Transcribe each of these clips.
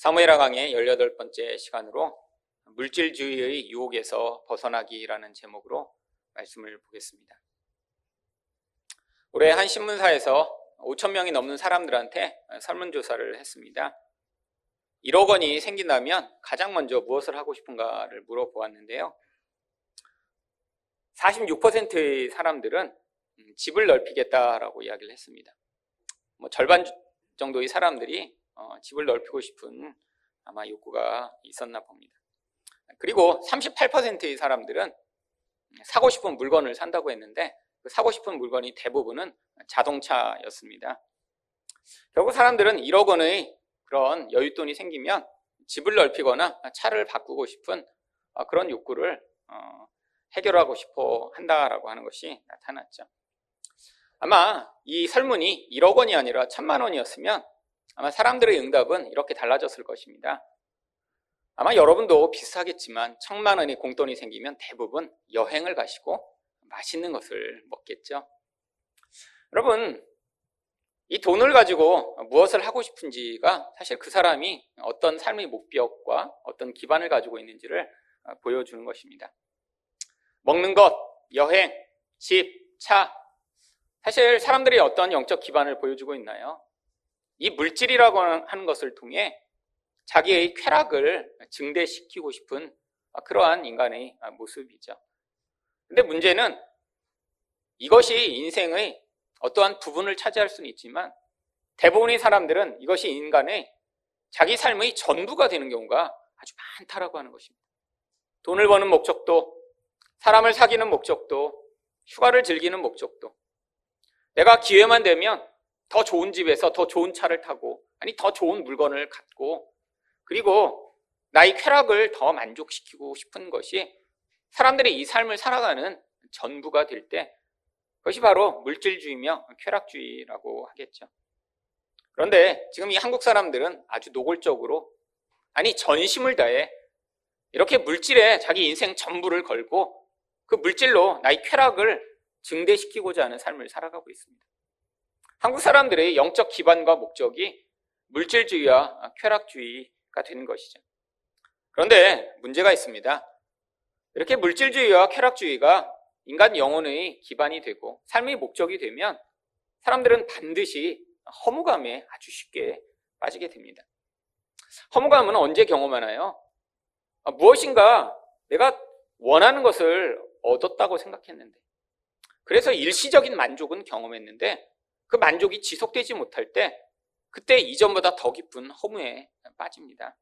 사무엘하 강의 18번째 시간으로 물질주의의 유혹에서 벗어나기라는 제목으로 말씀을 보겠습니다. 올해 한 신문사에서 5천 명이 넘는 사람들한테 설문조사를 했습니다. 1억 원이 생긴다면 가장 먼저 무엇을 하고 싶은가를 물어보았는데요. 46%의 사람들은 집을 넓히겠다라고 이야기를 했습니다. 뭐 절반 정도의 사람들이 어, 집을 넓히고 싶은 아마 욕구가 있었나 봅니다. 그리고 38%의 사람들은 사고 싶은 물건을 산다고 했는데 그 사고 싶은 물건이 대부분은 자동차였습니다. 결국 사람들은 1억 원의 그런 여윳돈이 생기면 집을 넓히거나 차를 바꾸고 싶은 어, 그런 욕구를 어, 해결하고 싶어 한다라고 하는 것이 나타났죠. 아마 이 설문이 1억 원이 아니라 천만 원이었으면 아마 사람들의 응답은 이렇게 달라졌을 것입니다. 아마 여러분도 비슷하겠지만 천만 원의 공돈이 생기면 대부분 여행을 가시고 맛있는 것을 먹겠죠. 여러분, 이 돈을 가지고 무엇을 하고 싶은지가 사실 그 사람이 어떤 삶의 목표과 어떤 기반을 가지고 있는지를 보여주는 것입니다. 먹는 것, 여행, 집, 차. 사실 사람들이 어떤 영적 기반을 보여주고 있나요? 이 물질이라고 하는 것을 통해 자기의 쾌락을 증대시키고 싶은 그러한 인간의 모습이죠. 근데 문제는 이것이 인생의 어떠한 부분을 차지할 수는 있지만 대부분의 사람들은 이것이 인간의 자기 삶의 전부가 되는 경우가 아주 많다라고 하는 것입니다. 돈을 버는 목적도, 사람을 사귀는 목적도, 휴가를 즐기는 목적도, 내가 기회만 되면 더 좋은 집에서 더 좋은 차를 타고 아니 더 좋은 물건을 갖고 그리고 나의 쾌락을 더 만족시키고 싶은 것이 사람들이 이 삶을 살아가는 전부가 될 때 그것이 바로 물질주의며 쾌락주의라고 하겠죠. 그런데 지금 이 한국 사람들은 아주 노골적으로 아니 전심을 다해 이렇게 물질에 자기 인생 전부를 걸고 그 물질로 나의 쾌락을 증대시키고자 하는 삶을 살아가고 있습니다. 한국 사람들의 영적 기반과 목적이 물질주의와 쾌락주의가 되는 것이죠. 그런데 문제가 있습니다. 이렇게 물질주의와 쾌락주의가 인간 영혼의 기반이 되고 삶의 목적이 되면 사람들은 반드시 허무감에 아주 쉽게 빠지게 됩니다. 허무감은 언제 경험하나요? 아, 무엇인가 내가 원하는 것을 얻었다고 생각했는데, 그래서 일시적인 만족은 경험했는데, 그 만족이 지속되지 못할 때 그때 이전보다 더 깊은 허무에 빠집니다.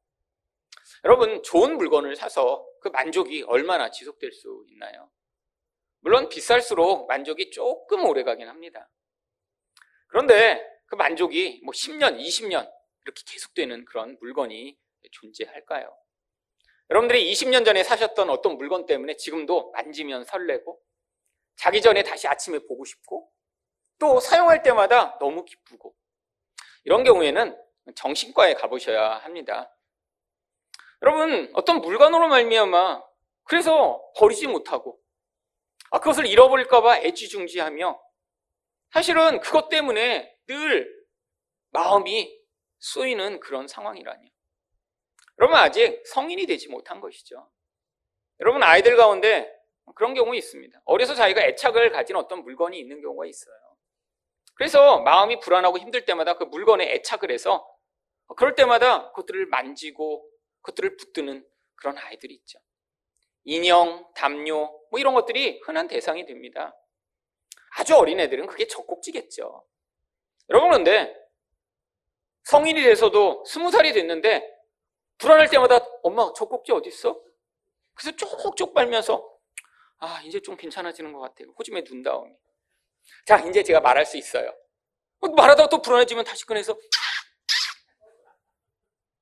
여러분, 좋은 물건을 사서 그 만족이 얼마나 지속될 수 있나요? 물론 비쌀수록 만족이 조금 오래 가긴 합니다. 그런데 그 만족이 뭐 10년, 20년 이렇게 계속되는 그런 물건이 존재할까요? 여러분들이 20년 전에 사셨던 어떤 물건 때문에 지금도 만지면 설레고 자기 전에 다시 아침에 보고 싶고 또 사용할 때마다 너무 기쁘고 이런 경우에는 정신과에 가보셔야 합니다. 여러분 어떤 물건으로 말미암아 그래서 버리지 못하고 아, 그것을 잃어버릴까봐 애지중지하며 사실은 그것 때문에 늘 마음이 쏘이는 그런 상황이라뇨. 여러분 아직 성인이 되지 못한 것이죠. 여러분 아이들 가운데 그런 경우 있습니다. 어려서 자기가 애착을 가진 어떤 물건이 있는 경우가 있어요. 그래서 마음이 불안하고 힘들 때마다 그 물건에 애착을 해서 그럴 때마다 그것들을 만지고 그것들을 붙드는 그런 아이들이 있죠. 인형, 담요, 뭐 이런 것들이 흔한 대상이 됩니다. 아주 어린 애들은 그게 적곡지겠죠. 여러분 그런데 성인이 돼서도 스무 살이 됐는데 불안할 때마다 엄마 젖꼭지 어디 있어? 그래서 쪽쪽 빨면서 아 이제 좀 괜찮아지는 것 같아요. 호즘에 둔 다음에 자, 이제 제가 말할 수 있어요. 말하다가 또 불안해지면 다시 꺼내서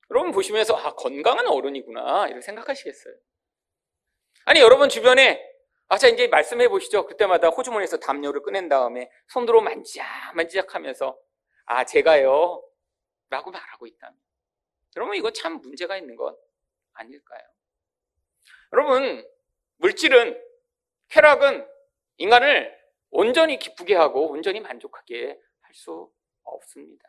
여러분 보시면서 아 건강한 어른이구나 이렇게 생각하시겠어요. 아니 여러분 주변에 아자 이제 말씀해 보시죠. 그때마다 호주머니에서 담요를 꺼낸 다음에 손으로 만지작 만지작 하면서 아 제가요 라고 말하고 있다면 여러분 이거 참 문제가 있는 것 아닐까요? 여러분 물질은 쾌락은 인간을 온전히 기쁘게 하고 온전히 만족하게 할 수 없습니다.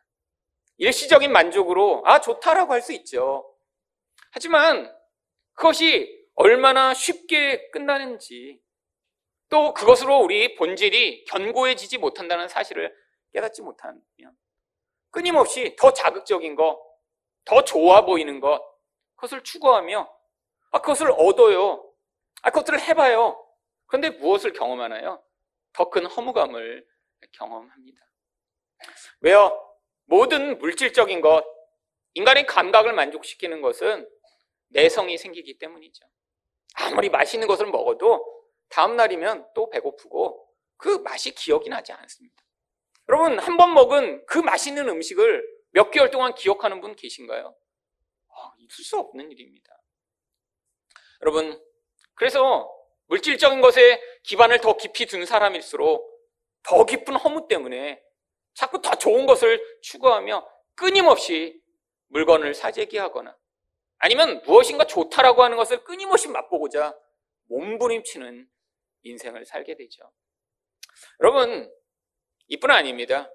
일시적인 만족으로 아 좋다라고 할 수 있죠. 하지만 그것이 얼마나 쉽게 끝나는지 또 그것으로 우리 본질이 견고해지지 못한다는 사실을 깨닫지 못하면 끊임없이 더 자극적인 것, 더 좋아 보이는 것, 그것을 추구하며 아, 그것을 얻어요. 아, 그것들을 해봐요. 그런데 무엇을 경험하나요? 더 큰 허무감을 경험합니다. 왜요? 모든 물질적인 것, 인간의 감각을 만족시키는 것은 내성이 생기기 때문이죠. 아무리 맛있는 것을 먹어도 다음날이면 또 배고프고 그 맛이 기억이 나지 않습니다. 여러분, 한 번 먹은 그 맛있는 음식을 몇 개월 동안 기억하는 분 계신가요? 아, 있을 수 없는 일입니다. 여러분, 그래서 물질적인 것에 기반을 더 깊이 둔 사람일수록 더 깊은 허무 때문에 자꾸 더 좋은 것을 추구하며 끊임없이 물건을 사재기하거나 아니면 무엇인가 좋다라고 하는 것을 끊임없이 맛보고자 몸부림치는 인생을 살게 되죠. 여러분, 이뿐 아닙니다.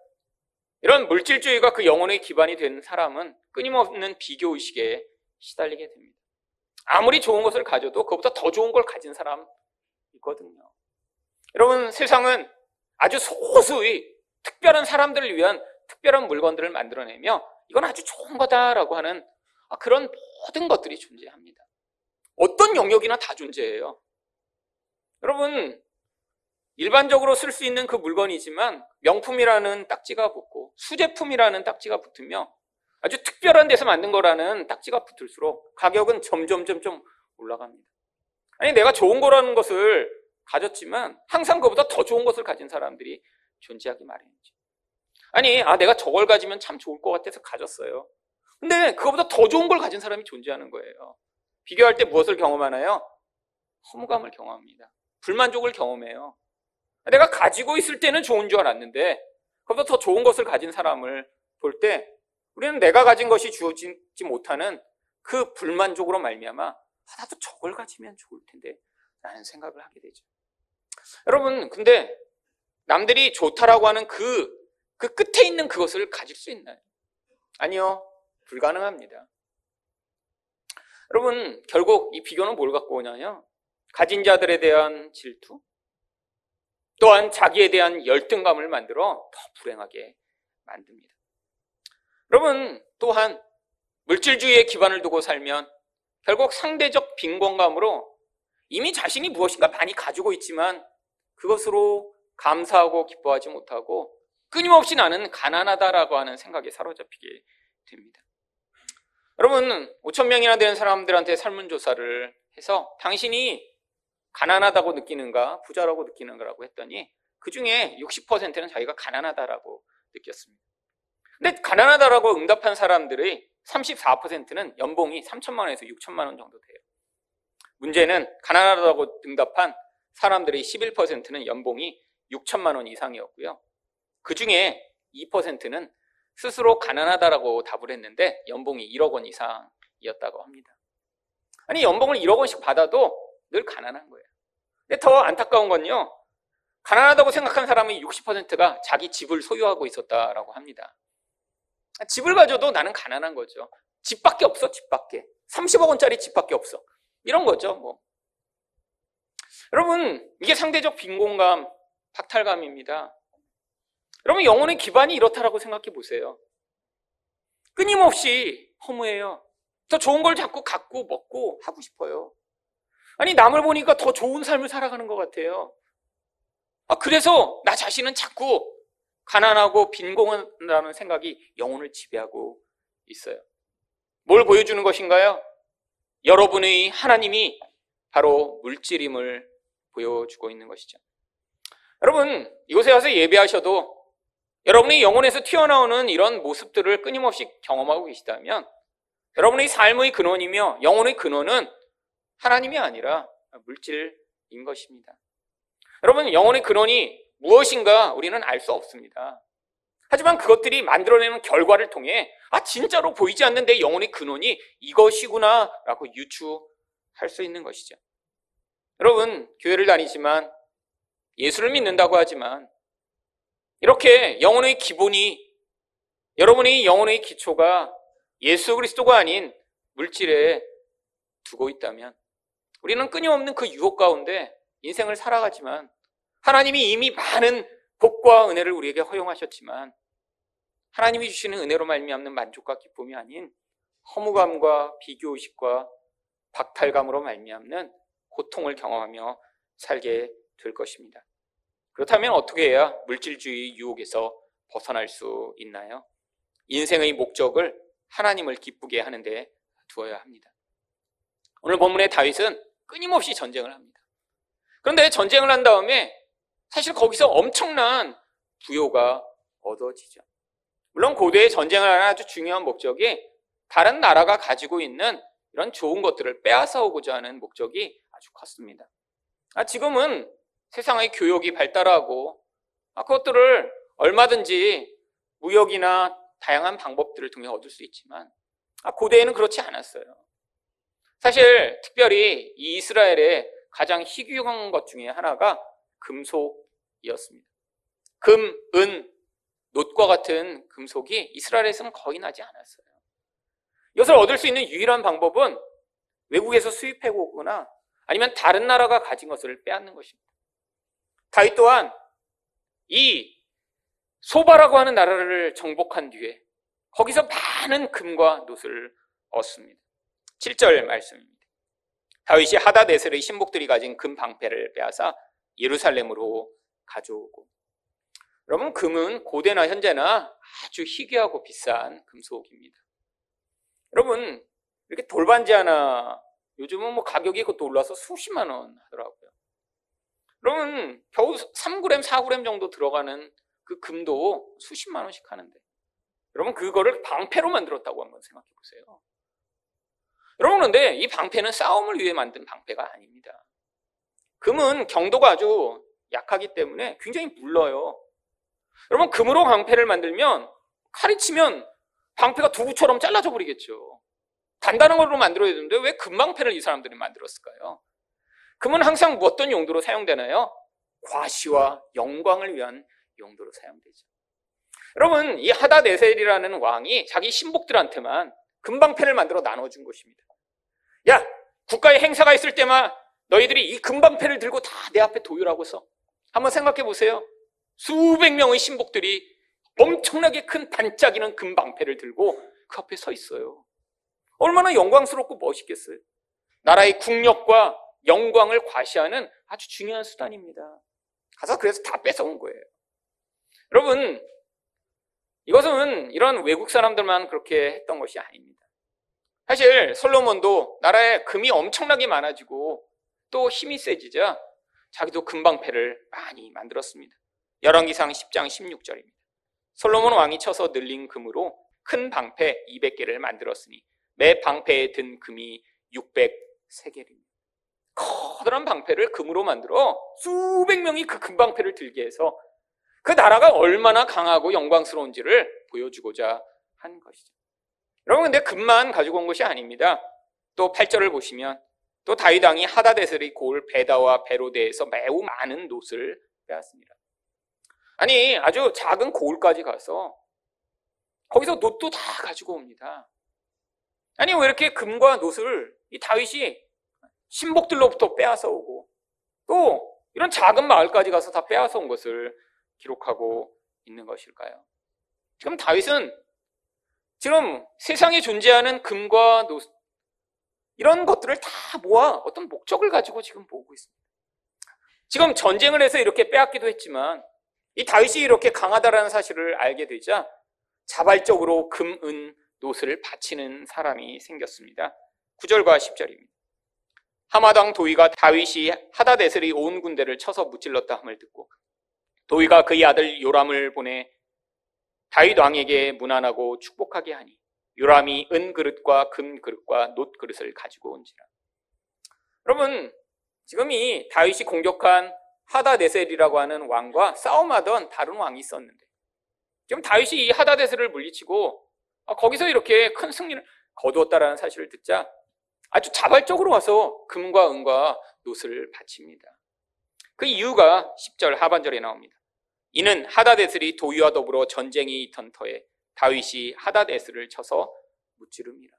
이런 물질주의가 그 영혼의 기반이 된 사람은 끊임없는 비교의식에 시달리게 됩니다. 아무리 좋은 것을 가져도 그것보다 더 좋은 걸 가진 사람 있거든요. 여러분, 세상은 아주 소수의 특별한 사람들을 위한 특별한 물건들을 만들어내며 이건 아주 좋은 거다라고 하는 그런 모든 것들이 존재합니다. 어떤 영역이나 다 존재해요. 여러분, 일반적으로 쓸 수 있는 그 물건이지만 명품이라는 딱지가 붙고 수제품이라는 딱지가 붙으며 아주 특별한 데서 만든 거라는 딱지가 붙을수록 가격은 점점 점점 올라갑니다. 아니 내가 좋은 거라는 것을 가졌지만 항상 그보다 더 좋은 것을 가진 사람들이 존재하기 마련이죠. 아니 아 내가 저걸 가지면 참 좋을 것 같아서 가졌어요. 근데 그거보다 더 좋은 걸 가진 사람이 존재하는 거예요. 비교할 때 무엇을 경험하나요? 허무감을 경험합니다. 불만족을 경험해요. 내가 가지고 있을 때는 좋은 줄 알았는데 그보다 더 좋은 것을 가진 사람을 볼 때 우리는 내가 가진 것이 주어지지 못하는 그 불만족으로 말미암아 아, 나도 저걸 가지면 좋을 텐데 라는 생각을 하게 되죠. 여러분 근데 남들이 좋다라고 하는 그, 그 끝에 있는 그것을 가질 수 있나요? 아니요. 불가능합니다. 여러분 결국 이 비교는 뭘 갖고 오냐요? 가진 자들에 대한 질투, 또한 자기에 대한 열등감을 만들어 더 불행하게 만듭니다. 여러분, 또한 물질주의에 기반을 두고 살면 결국 상대적 빈곤감으로 이미 자신이 무엇인가 많이 가지고 있지만 그것으로 감사하고 기뻐하지 못하고 끊임없이 나는 가난하다라고 하는 생각에 사로잡히게 됩니다. 여러분, 5천 명이나 되는 사람들한테 설문조사를 해서 당신이 가난하다고 느끼는가, 부자라고 느끼는가라고 했더니 그 중에 60%는 자기가 가난하다라고 느꼈습니다. 근데 가난하다라고 응답한 사람들의 34%는 연봉이 3천만 원에서 6천만 원 정도 돼요. 문제는 가난하다고 응답한 사람들의 11%는 연봉이 6천만 원 이상이었고요. 그 중에 2%는 스스로 가난하다라고 답을 했는데 연봉이 1억 원 이상이었다고 합니다. 아니 연봉을 1억 원씩 받아도 늘 가난한 거예요. 근데 더 안타까운 건요. 가난하다고 생각한 사람의 60%가 자기 집을 소유하고 있었다라고 합니다. 집을 가져도 나는 가난한 거죠. 집밖에 없어, 집밖에. 30억 원짜리 집밖에 없어. 이런 거죠, 뭐. 여러분, 이게 상대적 빈곤감, 박탈감입니다. 여러분, 영혼의 기반이 이렇다라고 생각해 보세요. 끊임없이 허무해요. 더 좋은 걸 자꾸 갖고 먹고 하고 싶어요. 아니, 남을 보니까 더 좋은 삶을 살아가는 것 같아요. 아, 그래서 나 자신은 자꾸 가난하고 빈곤하다는 생각이 영혼을 지배하고 있어요. 뭘 보여주는 것인가요? 여러분의 하나님이 바로 물질임을 보여주고 있는 것이죠. 여러분, 이곳에 와서 예배하셔도 여러분의 영혼에서 튀어나오는 이런 모습들을 끊임없이 경험하고 계시다면 여러분의 삶의 근원이며 영혼의 근원은 하나님이 아니라 물질인 것입니다. 여러분, 영혼의 근원이 무엇인가 우리는 알 수 없습니다. 하지만 그것들이 만들어내는 결과를 통해 아 진짜로 보이지 않는 내 영혼의 근원이 이것이구나라고 유추할 수 있는 것이죠. 여러분 교회를 다니지만 예수를 믿는다고 하지만 이렇게 영혼의 기본이 여러분의 영혼의 기초가 예수 그리스도가 아닌 물질에 두고 있다면 우리는 끊임없는 그 유혹 가운데 인생을 살아가지만 하나님이 이미 많은 복과 은혜를 우리에게 허용하셨지만 하나님이 주시는 은혜로 말미암는 만족과 기쁨이 아닌 허무감과 비교의식과 박탈감으로 말미암는 고통을 경험하며 살게 될 것입니다. 그렇다면 어떻게 해야 물질주의 유혹에서 벗어날 수 있나요? 인생의 목적을 하나님을 기쁘게 하는데 두어야 합니다. 오늘 본문의 다윗은 끊임없이 전쟁을 합니다. 그런데 전쟁을 한 다음에 사실 거기서 엄청난 부요가 얻어지죠. 물론 고대의 전쟁을 하는 아주 중요한 목적이 다른 나라가 가지고 있는 이런 좋은 것들을 빼앗아 오고자 하는 목적이 아주 컸습니다. 아, 지금은 세상의 교육이 발달하고 아, 그것들을 얼마든지 무역이나 다양한 방법들을 통해 얻을 수 있지만 아, 고대에는 그렇지 않았어요. 사실 특별히 이 이스라엘의 가장 희귀한 것 중에 하나가 금속이었습니다. 금, 은, 놋과 같은 금속이 이스라엘에서는 거의 나지 않았어요. 이것을 얻을 수 있는 유일한 방법은 외국에서 수입해 오거나 아니면 다른 나라가 가진 것을 빼앗는 것입니다. 다윗 또한 이 소바라고 하는 나라를 정복한 뒤에 거기서 많은 금과 놋을 얻습니다. 7절 말씀입니다. 다윗이 하다데셀의 신복들이 가진 금 방패를 빼앗아 예루살렘으로 가져오고 여러분 금은 고대나 현재나 아주 희귀하고 비싼 금속입니다. 여러분 이렇게 돌반지 하나 요즘은 뭐 가격이 그것도 올라서 수십만 원 하더라고요. 여러분 겨우 3g, 4g 정도 들어가는 그 금도 수십만 원씩 하는데 여러분 그거를 방패로 만들었다고 한번 생각해 보세요. 여러분 그런데 이 방패는 싸움을 위해 만든 방패가 아닙니다. 금은 경도가 아주 약하기 때문에 굉장히 물러요. 여러분 금으로 방패를 만들면 칼이 치면 방패가 두부처럼 잘라져 버리겠죠. 단단한 걸로 만들어야 되는데 왜 금방패를 이 사람들이 만들었을까요? 금은 항상 어떤 용도로 사용되나요? 과시와 영광을 위한 용도로 사용되죠. 여러분, 이 하다네셀이라는 왕이 자기 신복들한테만 금방패를 만들어 나눠준 것입니다. 야, 국가의 행사가 있을 때만 너희들이 이 금방패를 들고 다 내 앞에 도율하고서 한번 생각해 보세요. 수백 명의 신복들이 엄청나게 큰 반짝이는 금방패를 들고 그 앞에 서 있어요. 얼마나 영광스럽고 멋있겠어요. 나라의 국력과 영광을 과시하는 아주 중요한 수단입니다. 가서 그래서 다 뺏어온 거예요. 여러분, 이것은 이런 외국 사람들만 그렇게 했던 것이 아닙니다. 사실 솔로몬도 나라에 금이 엄청나게 많아지고 또 힘이 세지자 자기도 금방패를 많이 만들었습니다. 열왕기상 10장 16절입니다. 솔로몬 왕이 쳐서 늘린 금으로 큰 방패 200개를 만들었으니 매 방패에 든 금이 603개입니다. 커다란 방패를 금으로 만들어 수백 명이 그 금방패를 들게 해서 그 나라가 얼마나 강하고 영광스러운지를 보여주고자 한 것이죠. 여러분 근데 금만 가지고 온 것이 아닙니다. 또 8절을 보시면 또 다윗 왕이 하다데셀의 골 베다와 베로데에서 매우 많은 놋을 빼앗습니다. 아니 아주 작은 고을까지 가서 거기서 놋도 다 가지고 옵니다. 아니 왜 이렇게 금과 놋을 이 다윗이 신복들로부터 빼앗아 오고 또 이런 작은 마을까지 가서 다 빼앗아 온 것을 기록하고 있는 것일까요? 지금 다윗은 지금 세상에 존재하는 금과 놋 이런 것들을 다 모아 어떤 목적을 가지고 지금 보고 있습니다. 지금 전쟁을 해서 이렇게 빼앗기도 했지만 이 다윗이 이렇게 강하다라는 사실을 알게 되자 자발적으로 금, 은, 놋을 바치는 사람이 생겼습니다. 9절과 10절입니다. 하맛 왕 도이가 다윗이 하닷에셀의 온 군대를 쳐서 무찔렀다 함을 듣고 도위가 그의 아들 요람을 보내 다윗 왕에게 무난하고 축복하게 하니 요람이 은 그릇과 금 그릇과 놋 그릇을 가지고 온지라. 여러분 지금 이 다윗이 공격한 하다데셀이라고 하는 왕과 싸움하던 다른 왕이 있었는데 지금 다윗이 이 하다데셀을 물리치고 아, 거기서 이렇게 큰 승리를 거두었다라는 사실을 듣자 아주 자발적으로 와서 금과 은과 놋을 바칩니다. 그 이유가 10절 하반절에 나옵니다. 이는 하다데슬이 도위와 더불어 전쟁이 있던 터에 다윗이 하다데스를 쳐서 무찌릅니다.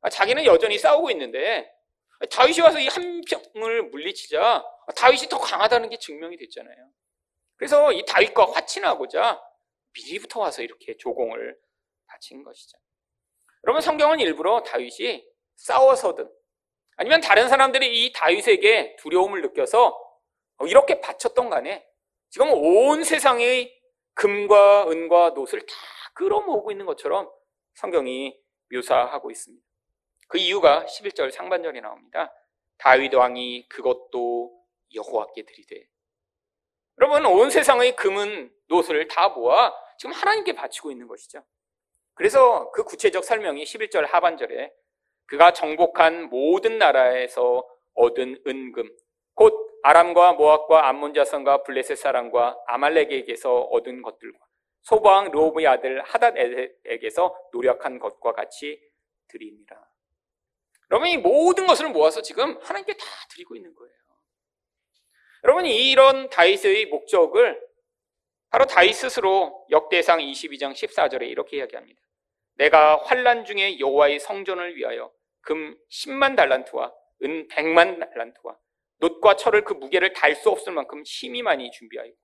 아, 자기는 여전히 싸우고 있는데 다윗이 와서 이한 병을 물리치자 다윗이 더 강하다는 게 증명이 됐잖아요. 그래서 이 다윗과 화친하고자 미리부터 와서 이렇게 조공을 바친 것이죠. 여러분 성경은 일부러 다윗이 싸워서든 아니면 다른 사람들이 이 다윗에게 두려움을 느껴서 이렇게 바쳤던 간에 지금 온 세상의 금과 은과 노을 다 끌어모으고 있는 것처럼 성경이 묘사하고 있습니다. 그 이유가 11절 상반절에 나옵니다. 다윗 왕이 그것도 여호와께 드리되 여러분 온 세상의 금은 노을 다 모아 지금 하나님께 바치고 있는 것이죠. 그래서 그 구체적 설명이 11절 하반절에 그가 정복한 모든 나라에서 얻은 은금 곧 아람과 모압과 암몬 자손과 블레셋 사람과 아말렉에게서 얻은 것들과 소방 로브의 아들 하닷에게서 노력한 것과 같이 드립니다. 여러분 이 모든 것을 모아서 지금 하나님께 다 드리고 있는 거예요. 여러분 이런 다윗의 목적을 바로 다윗 스스로 역대상 22장 14절에 이렇게 이야기합니다. 내가 환란 중에 여호와의 성전을 위하여 금 10만 달란트와 은 100만 달란트와 놋과 철을 그 무게를 달 수 없을 만큼 힘이 많이 준비하였고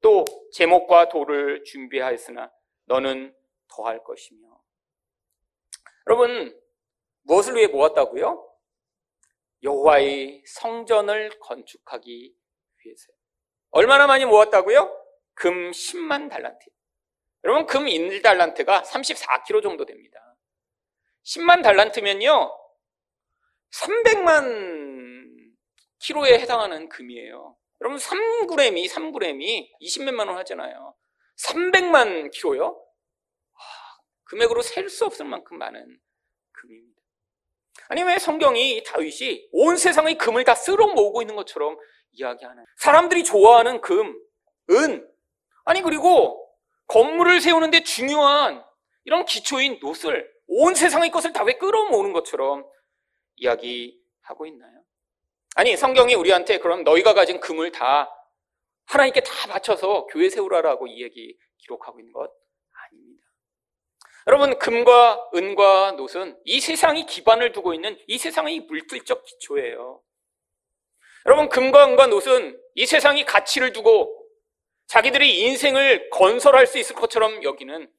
또 제목과 돌을 준비하였으나 너는 더할 것이며 여러분 무엇을 위해 모았다고요? 여호와의 성전을 건축하기 위해서요. 얼마나 많이 모았다고요? 금 10만 달란트. 여러분 금 1달란트가 34kg 정도 됩니다. 10만 달란트면요. 300만 키로에 해당하는 금이에요. 여러분 3g이 3g이 20몇만 원 하잖아요. 300만 키로요? 금액으로 셀 수 없을 만큼 많은 금입니다. 아니 왜 성경이 다윗이 온 세상의 금을 다 쓸어 모으고 있는 것처럼 이야기하는 사람들이 좋아하는 금, 은 아니 그리고 건물을 세우는데 중요한 이런 기초인 노슬 온 세상의 것을 다 왜 끌어모으는 것처럼 이야기하고 있나요? 아니 성경이 우리한테 그럼 너희가 가진 금을 다 하나님께 다 바쳐서 교회 세우라라고 이 얘기 기록하고 있는 것 아닙니다. 여러분 금과 은과 노은 이 세상이 기반을 두고 있는 이 세상의 물질적 기초예요. 여러분 금과 은과 노은 이 세상이 가치를 두고 자기들의 인생을 건설할 수 있을 것처럼 여기는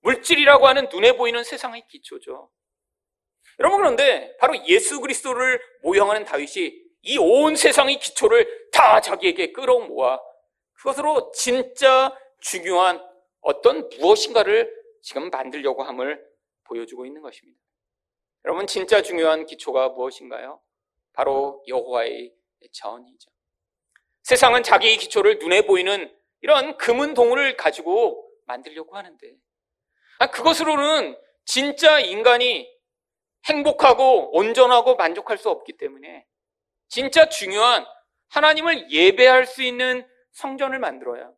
물질이라고 하는 눈에 보이는 세상의 기초죠. 여러분 그런데 바로 예수 그리스도를 모형하는 다윗이 이 온 세상의 기초를 다 자기에게 끌어모아 그것으로 진짜 중요한 어떤 무엇인가를 지금 만들려고 함을 보여주고 있는 것입니다. 여러분 진짜 중요한 기초가 무엇인가요? 바로 여호와의 전이죠. 세상은 자기의 기초를 눈에 보이는 이런 금은 동을 가지고 만들려고 하는데 아, 그것으로는 진짜 인간이 행복하고 온전하고 만족할 수 없기 때문에 진짜 중요한 하나님을 예배할 수 있는 성전을 만들어야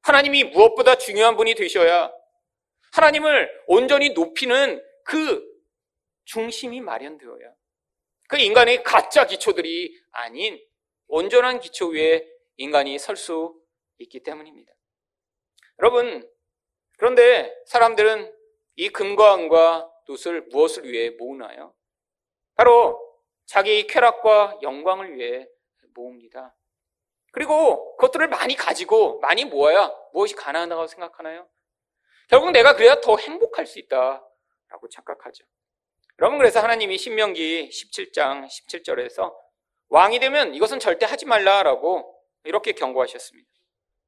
하나님이 무엇보다 중요한 분이 되셔야 하나님을 온전히 높이는 그 중심이 마련되어야 그 인간의 가짜 기초들이 아닌 온전한 기초 위에 인간이 설 수 있기 때문입니다. 여러분, 그런데 사람들은 이 금과 은과 돛을 무엇을 위해 모으나요? 바로 자기 쾌락과 영광을 위해 모읍니다. 그리고 그것들을 많이 가지고 많이 모아야 무엇이 가능하다고 생각하나요? 결국 내가 그래야 더 행복할 수 있다라고 착각하죠. 여러분 그래서 하나님이 신명기 17장 17절에서 왕이 되면 이것은 절대 하지 말라라고 이렇게 경고하셨습니다.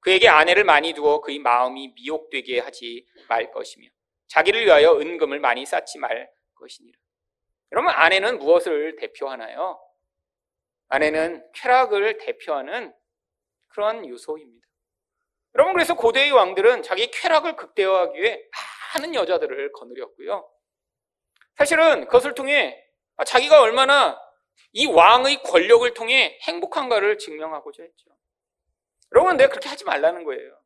그에게 아내를 많이 두어 그의 마음이 미혹되게 하지 말 것이며 자기를 위하여 은금을 많이 쌓지 말 것이니라. 여러분 아내는 무엇을 대표하나요? 아내는 쾌락을 대표하는 그런 요소입니다. 여러분 그래서 고대의 왕들은 자기 쾌락을 극대화하기 위해 많은 여자들을 거느렸고요. 사실은 그것을 통해 자기가 얼마나 이 왕의 권력을 통해 행복한가를 증명하고자 했죠. 여러분, 내가 그렇게 하지 말라는 거예요.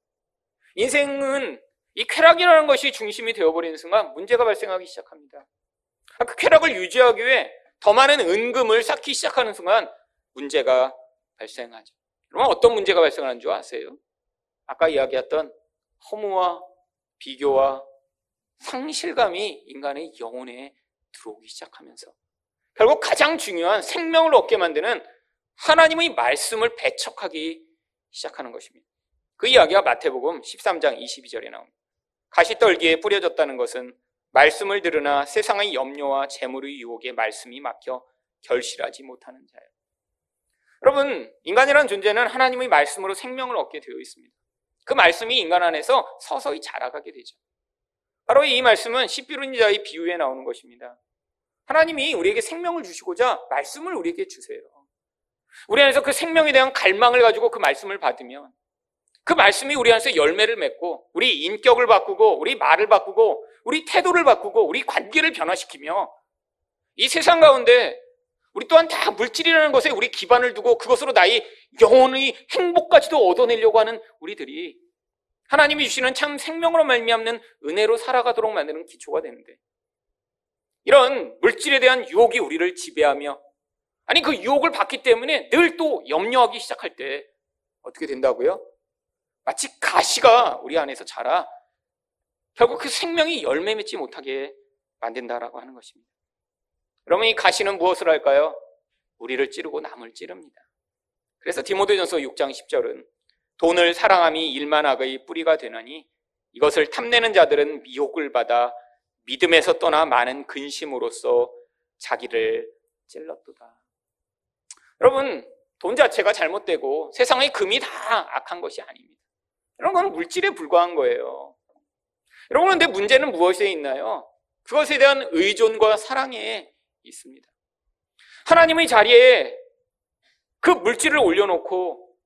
인생은 이 쾌락이라는 것이 중심이 되어버리는 순간 문제가 발생하기 시작합니다. 아, 그 쾌락을 유지하기 위해 더 많은 은금을 쌓기 시작하는 순간 문제가 발생하죠. 여러분, 어떤 문제가 발생하는 줄 아세요? 아까 이야기했던 허무와 비교와 상실감이 인간의 영혼에 들어오기 시작하면서 결국 가장 중요한 생명을 얻게 만드는 하나님의 말씀을 배척하기 시작하는 것입니다. 그 이야기가 마태복음 13장 22절에 나옵니다. 가시떨기에 뿌려졌다는 것은 말씀을 들으나 세상의 염려와 재물의 유혹에 말씀이 막혀 결실하지 못하는 자예요. 여러분, 인간이라는 존재는 하나님의 말씀으로 생명을 얻게 되어 있습니다. 그 말씀이 인간 안에서 서서히 자라가게 되죠. 바로 이 말씀은 씨비른 자의 비유에 나오는 것입니다. 하나님이 우리에게 생명을 주시고자 말씀을 우리에게 주세요. 우리 안에서 그 생명에 대한 갈망을 가지고 그 말씀을 받으면 그 말씀이 우리 안에서 열매를 맺고 우리 인격을 바꾸고 우리 말을 바꾸고 우리 태도를 바꾸고 우리 관계를 변화시키며 이 세상 가운데 우리 또한 다 물질이라는 것에 우리 기반을 두고 그것으로 나의 영혼의 행복까지도 얻어내려고 하는 우리들이 하나님이 주시는 참 생명으로 말미암는 은혜로 살아가도록 만드는 기초가 되는데 이런 물질에 대한 유혹이 우리를 지배하며 아니 그 유혹을 받기 때문에 늘 또 염려하기 시작할 때 어떻게 된다고요? 마치 가시가 우리 안에서 자라 결국 그 생명이 열매 맺지 못하게 만든다라고 하는 것입니다. 그러면 이 가시는 무엇을 할까요? 우리를 찌르고 남을 찌릅니다. 그래서 디모데전서 6장 10절은 돈을 사랑함이 일만 악의 뿌리가 되나니 이것을 탐내는 자들은 미혹을 받아 믿음에서 떠나 많은 근심으로써 자기를 찔렀도다. 여러분, 돈 자체가 잘못되고 세상의 금이 다 악한 것이 아닙니다. 이런 건 물질에 불과한 거예요. 여러분, 근데 문제는 무엇에 있나요? 그것에 대한 의존과 사랑에 있습니다. 하나님의 자리에 그 물질을 올려놓고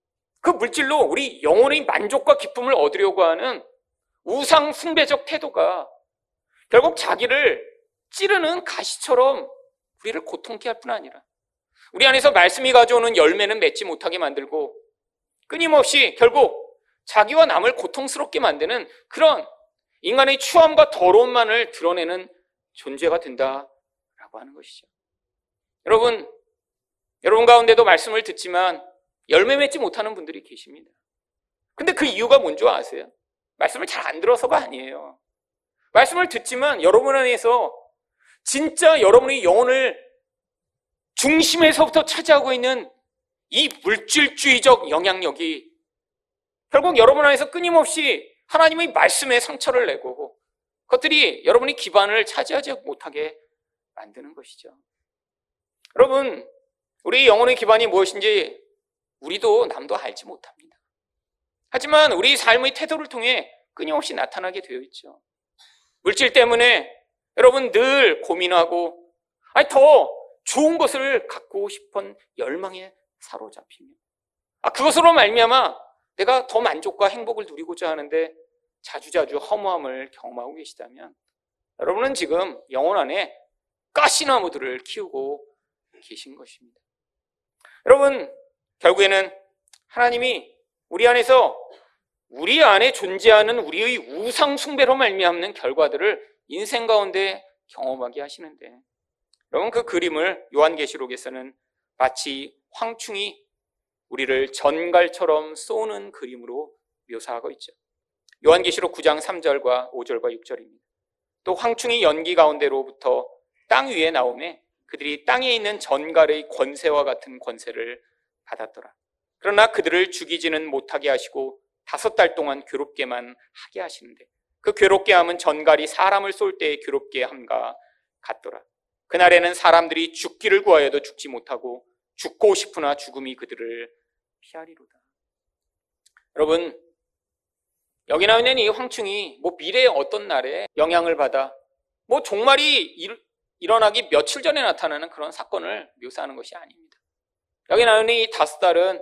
그 물질로 우리 영혼의 만족과 기쁨을 얻으려고 하는 우상 숭배적 태도가 결국 자기를 찌르는 가시처럼 우리를 고통케 할 뿐 아니라 우리 안에서 말씀이 가져오는 열매는 맺지 못하게 만들고 끊임없이 결국 자기와 남을 고통스럽게 만드는 그런 인간의 추함과 더러움만을 드러내는 존재가 된다라고 하는 것이죠. 여러분, 여러분 가운데도 말씀을 듣지만 열매 맺지 못하는 분들이 계십니다. 근데 그 이유가 뭔지 아세요? 말씀을 잘 안 들어서가 아니에요. 말씀을 듣지만 여러분 안에서 진짜 여러분의 영혼을 중심에서부터 차지하고 있는 이 물질주의적 영향력이 결국 여러분 안에서 끊임없이 하나님의 말씀에 상처를 내고 그것들이 여러분의 기반을 차지하지 못하게 만드는 것이죠. 여러분, 우리 영혼의 기반이 무엇인지 우리도 남도 알지 못합니다. 하지만 우리 삶의 태도를 통해 끊임없이 나타나게 되어 있죠. 물질 때문에 여러분 늘 고민하고 아니 더 좋은 것을 갖고 싶은 열망에 사로잡히며 아 그것으로 말미암아 내가 더 만족과 행복을 누리고자 하는데 자주자주 허무함을 경험하고 계시다면 여러분은 지금 영혼 안에 가시나무들을 키우고 계신 것입니다. 여러분 결국에는 하나님이 우리 안에서 우리 안에 존재하는 우리의 우상 숭배로 말미암는 결과들을 인생 가운데 경험하게 하시는데 여러분 그 그림을 요한계시록에서는 마치 황충이 우리를 전갈처럼 쏘는 그림으로 묘사하고 있죠. 요한계시록 9장 3절과 5절과 6절입니다. 또 황충이 연기 가운데로부터 땅 위에 나오매 그들이 땅에 있는 전갈의 권세와 같은 권세를 받았더라. 그러나 그들을 죽이지는 못하게 하시고 다섯 달 동안 괴롭게만 하게 하시는데 그 괴롭게 함은 전갈이 사람을 쏠 때에 괴롭게 함과 같더라. 그날에는 사람들이 죽기를 구하여도 죽지 못하고 죽고 싶으나 죽음이 그들을 피하리로다. 여러분, 여기 나와 있는 이 황충이 뭐 미래의 어떤 날에 영향을 받아 뭐 종말이 일, 일어나기 며칠 전에 나타나는 그런 사건을 묘사하는 것이 아닙니다. 여기 나와 있는 이 다섯 달은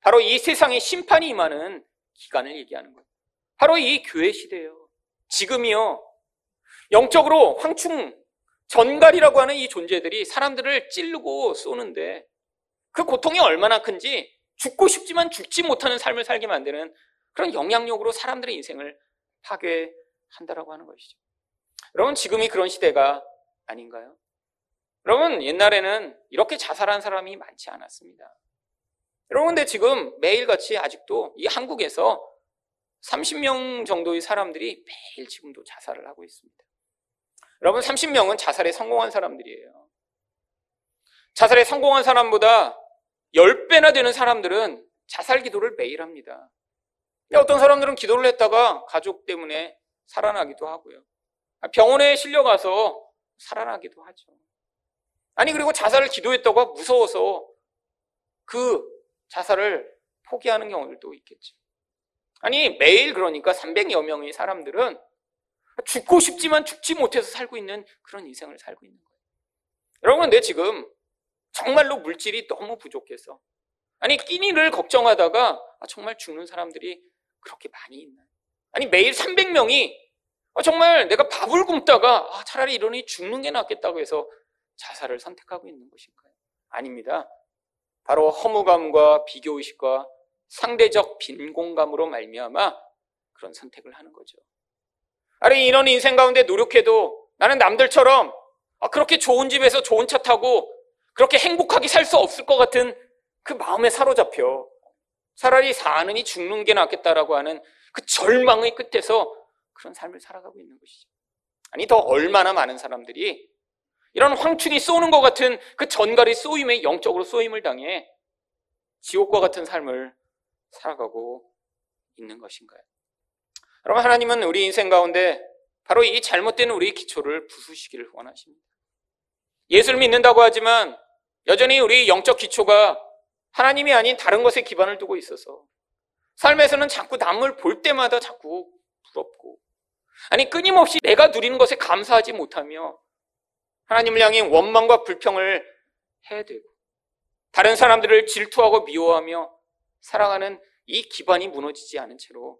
바로 이 세상의 심판이 임하는 기간을 얘기하는 거예요. 바로 이 교회 시대예요. 지금이요. 영적으로 황충, 전갈이라고 하는 이 존재들이 사람들을 찌르고 쏘는데 그 고통이 얼마나 큰지 죽고 싶지만 죽지 못하는 삶을 살게 만드는 그런 영향력으로 사람들의 인생을 파괴한다라고 하는 것이죠. 여러분 지금이 그런 시대가 아닌가요? 여러분 옛날에는 이렇게 자살한 사람이 많지 않았습니다. 여러분, 근데 지금 매일같이 아직도 이 한국에서 30명 정도의 사람들이 매일 지금도 자살을 하고 있습니다. 여러분 30명은 자살에 성공한 사람들이에요. 자살에 성공한 사람보다 10배나 되는 사람들은 자살 기도를 매일 합니다. 어떤 사람들은 기도를 했다가 가족 때문에 살아나기도 하고요. 병원에 실려가서 살아나기도 하죠. 아니, 그리고 자살을 기도했다고 무서워서 그 자살을 포기하는 경우들도 있겠죠. 아니, 매일 그러니까 300여 명의 사람들은 죽고 싶지만 죽지 못해서 살고 있는 그런 인생을 살고 있는 거예요. 여러분, 근데 지금 정말로 물질이 너무 부족해서 아니, 끼니를 걱정하다가 아, 정말 죽는 사람들이 그렇게 많이 있나요? 아니, 매일 300명이 아, 정말 내가 밥을 굶다가 아, 차라리 이러니 죽는 게 낫겠다고 해서 자살을 선택하고 있는 것인가요? 아닙니다. 바로 허무감과 비교의식과 상대적 빈곤감으로 말미암아 그런 선택을 하는 거죠. 아니 이런 인생 가운데 노력해도 나는 남들처럼 아, 그렇게 좋은 집에서 좋은 차 타고 그렇게 행복하게 살 수 없을 것 같은 그 마음에 사로잡혀 차라리 사느니 죽는 게 낫겠다라고 하는 그 절망의 끝에서 그런 삶을 살아가고 있는 것이죠. 아니 더 얼마나 많은 사람들이 이런 황충이 쏘는 것 같은 그 전갈의 쏘임에 영적으로 쏘임을 당해 지옥과 같은 삶을 살아가고 있는 것인가요? 여러분 하나님은 우리 인생 가운데 바로 이 잘못된 우리의 기초를 부수시기를 원하십니다. 예수를 믿는다고 하지만 여전히 우리 영적 기초가 하나님이 아닌 다른 것에 기반을 두고 있어서 삶에서는 자꾸 남을 볼 때마다 자꾸 부럽고 아니 끊임없이 내가 누리는 것에 감사하지 못하며 하나님을 향해 원망과 불평을 해야 되고 다른 사람들을 질투하고 미워하며 살아가는 이 기반이 무너지지 않은 채로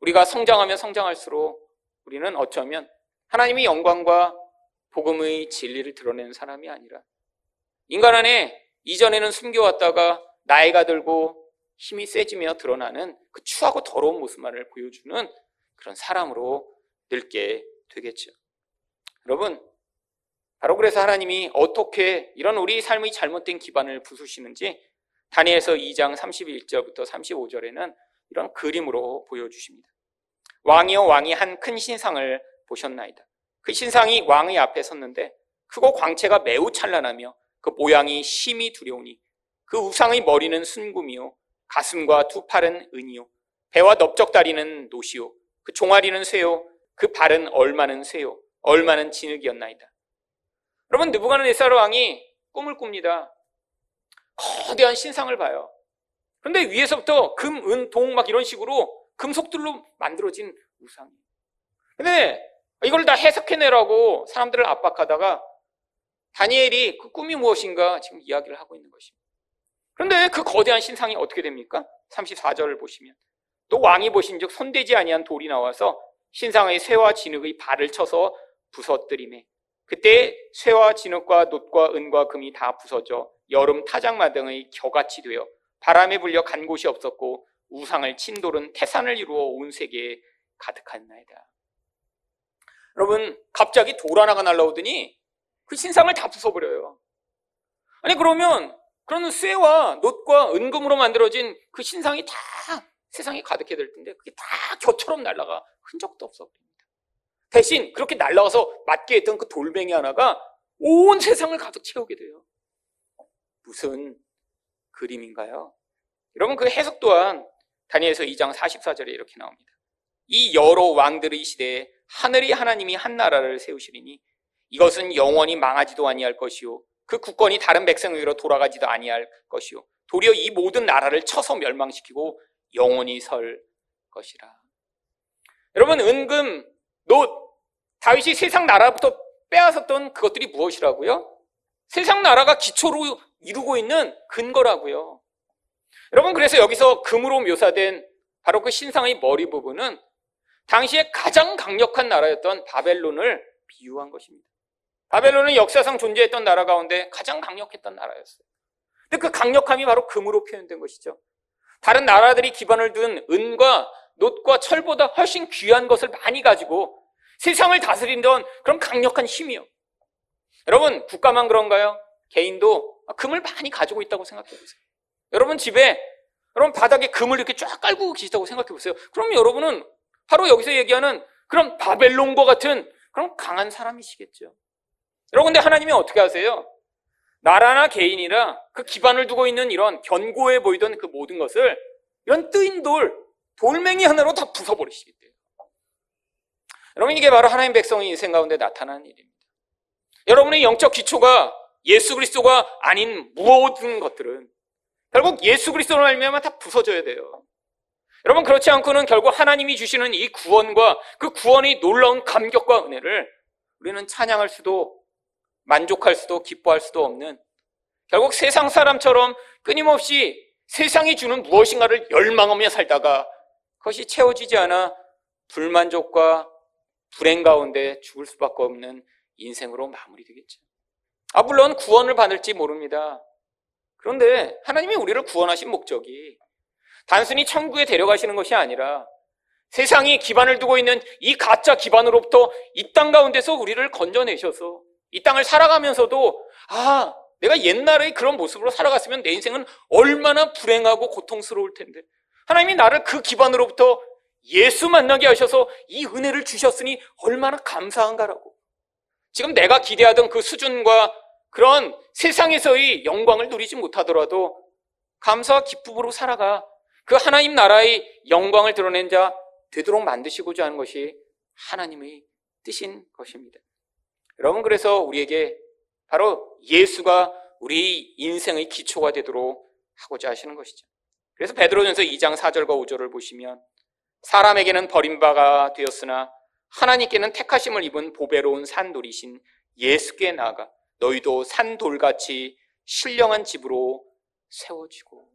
우리가 성장하면 성장할수록 우리는 어쩌면 하나님의 영광과 복음의 진리를 드러내는 사람이 아니라 인간 안에 이전에는 숨겨왔다가 나이가 들고 힘이 세지며 드러나는 그 추하고 더러운 모습만을 보여주는 그런 사람으로 늙게 되겠죠. 여러분, 바로 그래서 하나님이 어떻게 이런 우리 삶의 잘못된 기반을 부수시는지 다니엘서 2장 31절부터 35절에는 이런 그림으로 보여주십니다. 왕이여 왕이 한 큰 신상을 보셨나이다. 그 신상이 왕의 앞에 섰는데 크고 광채가 매우 찬란하며 그 모양이 심히 두려우니 그 우상의 머리는 순금이요 가슴과 두 팔은 은이요 배와 넓적다리는 노시요 그 종아리는 쇠요 그 발은 얼마는 쇠요 얼마는 진흙이었나이다. 여러분 느부갓네살 왕이 꿈을 꿉니다. 거대한 신상을 봐요. 그런데 위에서부터 금, 은, 동 막 이런 식으로 금속들로 만들어진 우상이. 근데 이걸 다 해석해내라고 사람들을 압박하다가 다니엘이 그 꿈이 무엇인가 지금 이야기를 하고 있는 것입니다. 그런데 그 거대한 신상이 어떻게 됩니까? 34절을 보시면 또 왕이 보신즉 손대지 아니한 돌이 나와서 신상의 쇠와 진흙의 발을 쳐서 부서뜨리매 그때 쇠와 진흙과 놋과 은과 금이 다 부서져 여름 타작마등의 겨같이 되어 바람에 불려 간 곳이 없었고 우상을 친 돌은 태산을 이루어 온 세계에 가득한 나이다. 여러분 갑자기 돌 하나가 날라오더니 그 신상을 다 부숴버려요. 아니 그러면 그런 쇠와 놋과 은금으로 만들어진 그 신상이 다 세상에 가득해 될 텐데 그게 다 겨처럼 날라가 흔적도 없어 버립니다. 대신 그렇게 날라가서 맞게 했던 그 돌멩이 하나가 온 세상을 가득 채우게 돼요. 무슨 그림인가요? 여러분 그 해석 또한 다니엘서 2장 44절에 이렇게 나옵니다. 이 여러 왕들의 시대에 하늘이 하나님이 한 나라를 세우시리니 이것은 영원히 망하지도 아니할 것이요 그 국권이 다른 백성에게로 돌아가지도 아니할 것이요 도리어 이 모든 나라를 쳐서 멸망시키고 영원히 설 것이라. 여러분 은금, 놋, 다윗이 세상 나라부터 빼앗았던 그것들이 무엇이라고요? 세상 나라가 기초로 이루고 있는 근거라고요. 여러분 그래서 여기서 금으로 묘사된 바로 그 신상의 머리 부분은 당시에 가장 강력한 나라였던 바벨론을 비유한 것입니다. 바벨론은 역사상 존재했던 나라 가운데 가장 강력했던 나라였어요. 근데 그 강력함이 바로 금으로 표현된 것이죠. 다른 나라들이 기반을 둔 은과 놋과 철보다 훨씬 귀한 것을 많이 가지고 세상을 다스린던 그런 강력한 힘이요. 여러분, 국가만 그런가요? 개인도 금을 많이 가지고 있다고 생각해 보세요. 여러분 집에 여러분 바닥에 금을 이렇게 쫙 깔고 계시다고 생각해 보세요. 그럼 여러분은 바로 여기서 얘기하는 그런 바벨론과 같은 그럼 강한 사람이시겠죠. 여러분, 근데 하나님이 어떻게 하세요? 나라나 개인이라 그 기반을 두고 있는 이런 견고해 보이던 그 모든 것을 이런 뜨인 돌, 돌멩이 하나로 다 부숴버리시겠대요. 여러분, 이게 바로 하나님 백성의 인생 가운데 나타나는 일입니다. 여러분의 영적 기초가 예수 그리스도가 아닌 모든 것들은 결국 예수 그리스도로 말미암아 다 부서져야 돼요. 여러분 그렇지 않고는 결국 하나님이 주시는 이 구원과 그 구원의 놀라운 감격과 은혜를 우리는 찬양할 수도 만족할 수도 기뻐할 수도 없는 결국 세상 사람처럼 끊임없이 세상이 주는 무엇인가를 열망하며 살다가 그것이 채워지지 않아 불만족과 불행 가운데 죽을 수밖에 없는 인생으로 마무리되겠죠. 아, 물론 구원을 받을지 모릅니다. 그런데 하나님이 우리를 구원하신 목적이 단순히 천국에 데려가시는 것이 아니라 세상이 기반을 두고 있는 이 가짜 기반으로부터 이 땅 가운데서 우리를 건져내셔서 이 땅을 살아가면서도 아, 내가 옛날의 그런 모습으로 살아갔으면 내 인생은 얼마나 불행하고 고통스러울 텐데. 하나님이 나를 그 기반으로부터 예수 만나게 하셔서 이 은혜를 주셨으니 얼마나 감사한가라고. 지금 내가 기대하던 그 수준과 그런 세상에서의 영광을 누리지 못하더라도 감사와 기쁨으로 살아가 그 하나님 나라의 영광을 드러낸 자 되도록 만드시고자 하는 것이 하나님의 뜻인 것입니다. 여러분 그래서 우리에게 바로 예수가 우리 인생의 기초가 되도록 하고자 하시는 것이죠. 그래서 베드로전서 2장 4절과 5절을 보시면 사람에게는 버림바가 되었으나 하나님께는 택하심을 입은 보배로운 산돌이신 예수께 나아가 너희도 산돌같이 신령한 집으로 세워지고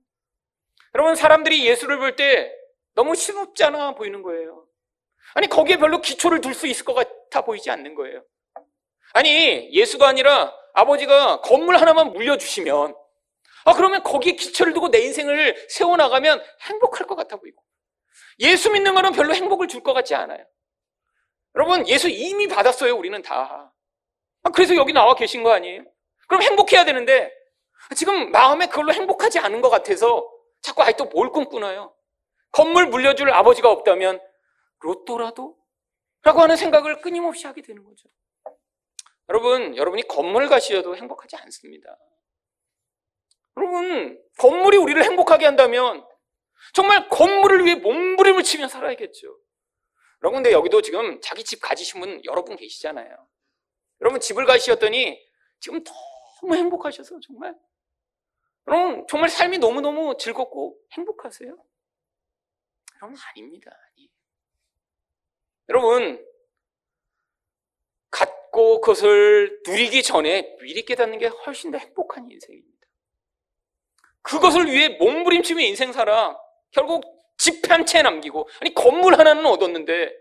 여러분 사람들이 예수를 볼 때 너무 않아 보이는 거예요. 아니 거기에 별로 기초를 둘 수 있을 것 같아 보이지 않는 거예요. 아니 예수가 아니라 아버지가 건물 하나만 물려주시면 아 그러면 거기에 기초를 두고 내 인생을 세워나가면 행복할 것 같아 보이고 예수 믿는 거는 별로 행복을 줄 것 같지 않아요. 여러분 예수 이미 받았어요 우리는 다. 아, 그래서 여기 나와 계신 거 아니에요? 그럼 행복해야 되는데 지금 마음에 그걸로 행복하지 않은 것 같아서 자꾸 아직도 뭘 꿈꾸나요? 건물 물려줄 아버지가 없다면 로또라도? 라고 하는 생각을 끊임없이 하게 되는 거죠. 여러분, 여러분이 건물 가시어도 행복하지 않습니다. 여러분, 건물이 우리를 행복하게 한다면 정말 건물을 위해 몸부림을 치며 살아야겠죠. 여러분, 근데 여기도 지금 자기 집 가지신 분 여러 분 계시잖아요. 여러분 집을 가시었더니 지금 너무 행복하셔서 정말 여러분 정말 삶이 너무너무 즐겁고 행복하세요? 여러분 아닙니다. 아니. 여러분 갖고 그것을 누리기 전에 미리 깨닫는 게 훨씬 더 행복한 인생입니다. 그것을 위해 몸부림치며 인생 살아 결국 집 한 채 남기고 아니 건물 하나는 얻었는데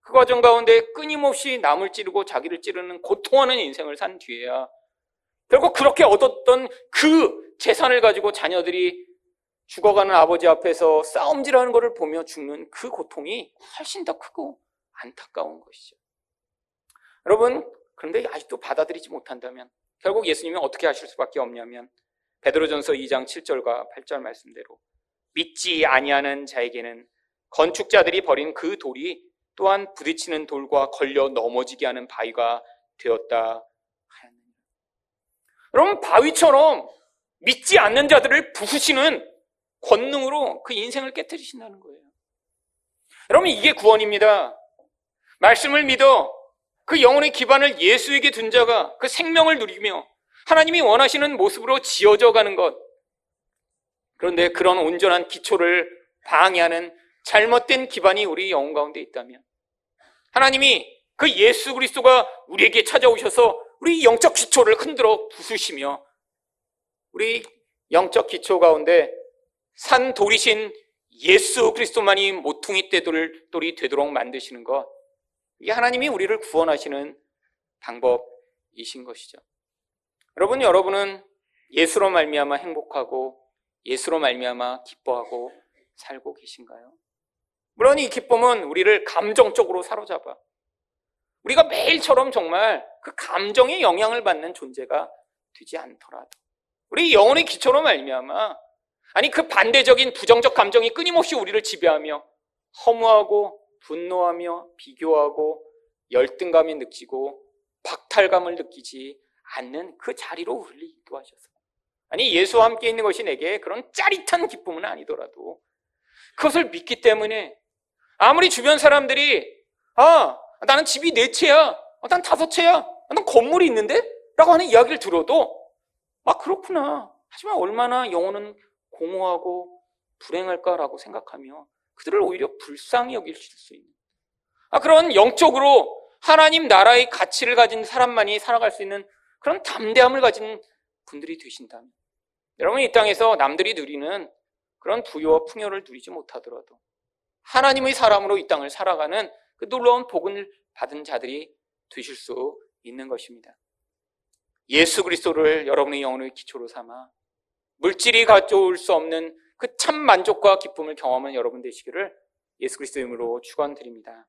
그 과정 가운데 끊임없이 남을 찌르고 자기를 찌르는 고통하는 인생을 산 뒤에야 결국 그렇게 얻었던 그 재산을 가지고 자녀들이 죽어가는 아버지 앞에서 싸움질하는 것을 보며 죽는 그 고통이 훨씬 더 크고 안타까운 것이죠. 여러분, 그런데 아직도 받아들이지 못한다면 결국 예수님이 어떻게 하실 수밖에 없냐면 베드로전서 2장 7절과 8절 말씀대로 믿지 아니하는 자에게는 건축자들이 버린 그 돌이 또한 부딪히는 돌과 걸려 넘어지게 하는 바위가 되었다 하였느냐. 여러분 바위처럼 믿지 않는 자들을 부수시는 권능으로 그 인생을 깨뜨리신다는 거예요. 여러분 이게 구원입니다. 말씀을 믿어 그 영혼의 기반을 예수에게 둔 자가 그 생명을 누리며 하나님이 원하시는 모습으로 지어져 가는 것. 그런데 그런 온전한 기초를 방해하는 잘못된 기반이 우리 영혼 가운데 있다면 하나님이 그 예수 그리스도가 우리에게 찾아오셔서 우리 영적 기초를 흔들어 부수시며 우리 영적 기초 가운데 산 돌이신 예수 그리스도만이 모퉁이 떼돌이 되도록 만드시는 것 이게 하나님이 우리를 구원하시는 방법이신 것이죠. 여러분 여러분은 예수로 말미암아 행복하고 예수로 말미암아 기뻐하고 살고 계신가요? 물론 이 기쁨은 우리를 감정적으로 사로잡아. 우리가 매일처럼 정말 그 감정의 영향을 받는 존재가 되지 않더라도 우리 영혼의 기초로 말미암아 아니 그 반대적인 부정적 감정이 끊임없이 우리를 지배하며 허무하고 분노하며 비교하고 열등감이 느끼고 박탈감을 느끼지 않는 그 자리로 우리를 인도하셔서 아니 예수와 함께 있는 것이 내게 그런 짜릿한 기쁨은 아니더라도 그것을 믿기 때문에 아무리 주변 사람들이 아 나는 집이 네 채야 어, 난 다섯 채야 난 건물이 있는데? 라고 하는 이야기를 들어도 아 그렇구나. 하지만 얼마나 영혼은 공허하고 불행할까라고 생각하며 그들을 오히려 불쌍히 여길 수 있는 아, 그런 영적으로 하나님 나라의 가치를 가진 사람만이 살아갈 수 있는 그런 담대함을 가진 분들이 되신다면 여러분 이 땅에서 남들이 누리는 그런 부유와 풍요를 누리지 못하더라도 하나님의 사람으로 이 땅을 살아가는 그 놀라운 복을 받은 자들이 되실 수 있는 것입니다. 예수 그리스도를 여러분의 영혼의 기초로 삼아 물질이 가져올 수 없는 그 참 만족과 기쁨을 경험하는 여러분 되시기를 예수 그리스도 이름으로 축원드립니다.